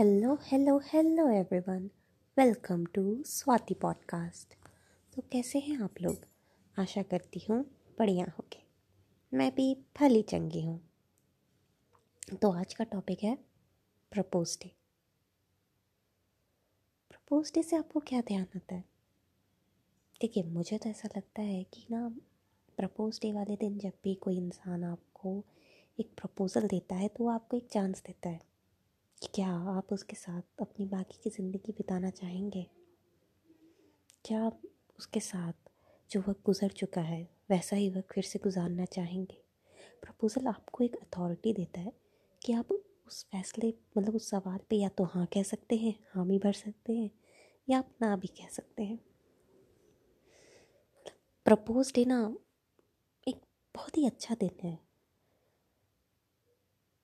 Hello hello hello everyone welcome to Swati podcast तो कैसे हैं आप लोग? आशा करती हूँ बढ़िया होंगे। मैं भी भली चंगी हूँ। तो आज का टॉपिक है प्रपोज डे प्रपोज डे से आपको क्या ध्यान आता है? देखिए, मुझे तो ऐसा लगता है कि ना प्रपोज डे वाले दिन जब भी कोई इंसान आपको एक प्रपोज़ल देता है तो वो आपको एक चांस देता है। कि क्या आप उसके साथ अपनी बाकी की ज़िंदगी बिताना चाहेंगे? क्या आप उसके साथ जो वक्त गुज़र चुका है, वैसा ही वक्त फिर से गुजारना चाहेंगे? प्रपोज़ल आपको एक अथॉरिटी देता है कि आप उस फैसले मतलब उस सवाल पे या तो हाँ कह सकते हैं हामी भर सकते हैं, या आप ना भी कह सकते हैं। प्रपोज डे ना एक बहुत ही अच्छा दिन है।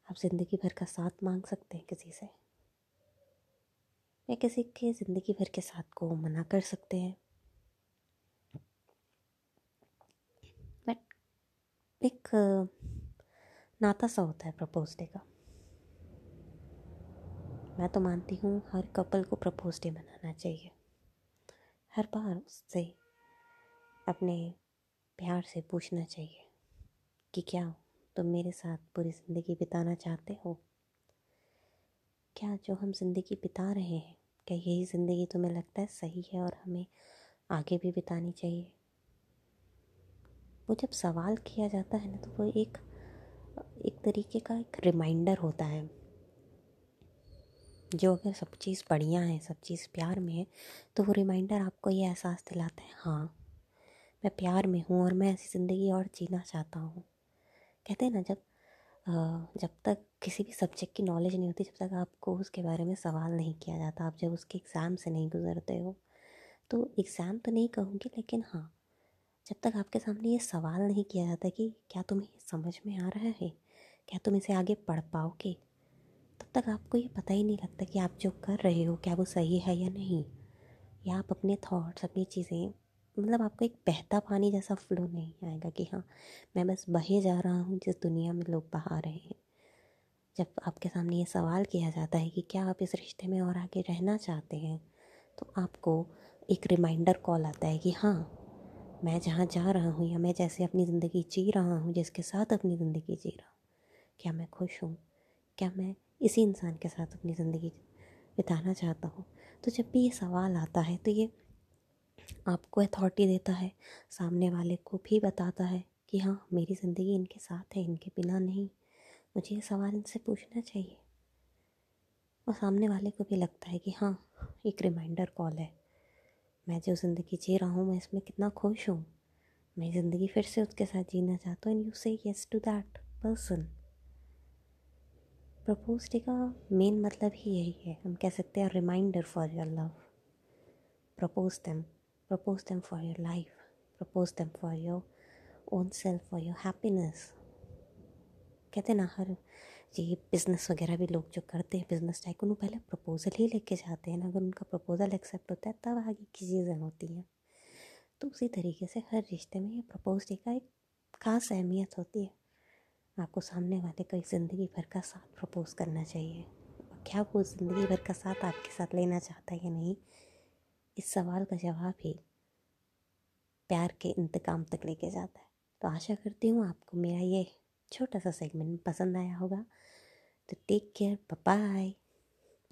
आप ज़िंदगी भर का साथ मांग सकते हैं किसी से? या किसी के ज़िंदगी भर के साथ को मना कर सकते हैं? बट एक नाता सा होता है प्रपोज डे का। मैं तो मानती हूँ हर कपल को प्रपोज डे मनाना चाहिए। हर बार उससे अपने प्यार से पूछना चाहिए कि क्या तुम मेरे साथ पूरी ज़िंदगी बिताना चाहते हो? क्या जो हम ज़िंदगी बिता रहे हैं, क्या यही ज़िंदगी तुम्हें लगता है सही है और हमें आगे भी बितानी चाहिए? वो जब सवाल किया जाता है ना तो वो एक एक तरीके का एक रिमाइंडर होता है। जो अगर सब चीज़ बढ़िया है, सब चीज़ प्यार में है तो वो रिमाइंडर आपको ये एहसास दिलाता है हाँ मैं प्यार में हूँ और मैं ऐसी ज़िंदगी और जीना चाहता हूँ। कहते हैं ना, जब जब तक किसी भी सब्जेक्ट की नॉलेज नहीं होती, जब तक आपको उसके बारे में सवाल नहीं किया जाता, आप जब उसके एग्ज़ाम से नहीं गुजरते हो तो एग्ज़ाम तो नहीं कहूँगी, लेकिन हाँ जब तक आपके सामने ये सवाल नहीं किया जाता कि क्या तुम्हें समझ में आ रहा है? क्या तुम इसे आगे पढ़ पाओगे? तब तक आपको ये पता ही नहीं लगता कि आप जो कर रहे हो, क्या वो सही है या नहीं। या आप अपने थॉट्स अपनी चीज़ें मतलब आपको एक बहता पानी जैसा फ्लो नहीं आएगा कि हाँ मैं बस बहे जा रहा हूँ जिस दुनिया में लोग बहा रहे हैं। जब आपके सामने ये सवाल किया जाता है कि क्या आप इस रिश्ते में और आगे रहना चाहते हैं तो आपको एक रिमाइंडर कॉल आता है कि हाँ मैं जहाँ जा रहा हूँ या मैं जैसे अपनी ज़िंदगी जी रहा हूँ, जिसके साथ अपनी ज़िंदगी जी रहा हूँ, क्या मैं खुश हूँ? क्या मैं इसी इंसान के साथ अपनी ज़िंदगी बिताना चाहता हूँ? तो जब भी ये सवाल आता है तो ये आपको अथॉरिटी देता है, सामने वाले को भी बताता है कि हाँ मेरी ज़िंदगी इनके साथ है, इनके बिना नहीं। मुझे ये सवाल इनसे पूछना चाहिए। और सामने वाले को भी लगता है कि हाँ एक रिमाइंडर कॉल है। मैं जो ज़िंदगी जी रहा हूँ, मैं इसमें कितना खुश हूँ। मैं ज़िंदगी फिर से उसके साथ जीना चाहता हूँ एंड यू से yes to that person propose day का मेन मतलब ही यही है, हम कह सकते हैं reminder for your love propose them propose them for your life. Propose them for your own self, for your happiness. कहते ना, हर ये बिज़नेस वगैरह भी लोग जो करते हैं बिज़नेस टाइप उन्होंने पहले प्रपोज़ल ही लेके जाते हैं ना। अगर उनका प्रपोज़ल एक्सेप्ट होता है, तब आगे की चीज़ें होती हैं। तो उसी तरीके से हर रिश्ते में ये प्रपोज डे का एक ख़ास अहमियत होती है। आपको सामने वाले को ज़िंदगी भर का साथ प्रपोज करना चाहिए। क्या वो ज़िंदगी भर का साथ आपके साथ लेना चाहता है या नहीं इस सवाल का जवाब ही प्यार के इंतकाम तक लेके जाता है। तो आशा करती हूँ आपको मेरा ये छोटा सा सेगमेंट पसंद आया होगा। तो टेक केयर बाय